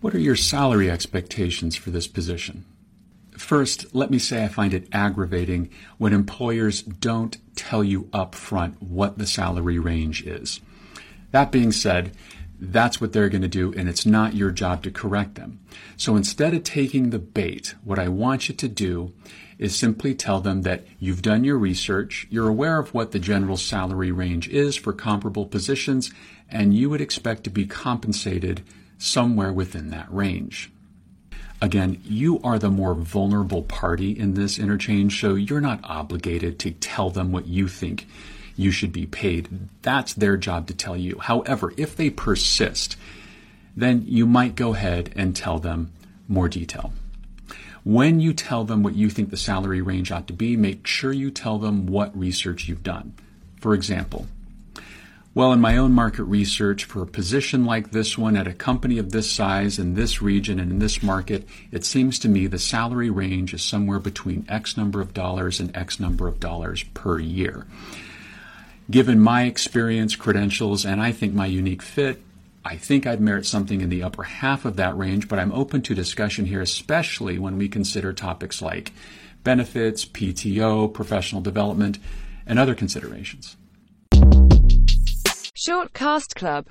What are your salary expectations for this position? First, let me say I find it aggravating when employers don't tell you up front what the salary range is. That being said, that's what they're going to do, and it's not your job to correct them. So instead of taking the bait, what I want you to do is simply tell them that you've done your research, you're aware of what the general salary range is for comparable positions, and you would expect to be compensated somewhere within that range. Again, you are the more vulnerable party in this interchange, so you're not obligated to tell them what you think you should be paid. That's their job to tell you. However, if they persist, then you might go ahead and tell them more detail. When you tell them what you think the salary range ought to be, make sure you tell them what research you've done. For example, well, in my own market research for a position like this one at a company of this size in this region and in this market, it seems to me the salary range is somewhere between X number of dollars and X number of dollars per year. Given my experience, credentials, and I think my unique fit, I think I'd merit something in the upper half of that range, but I'm open to discussion here, especially when we consider topics like benefits, PTO, professional development, and other considerations. Shortcast Club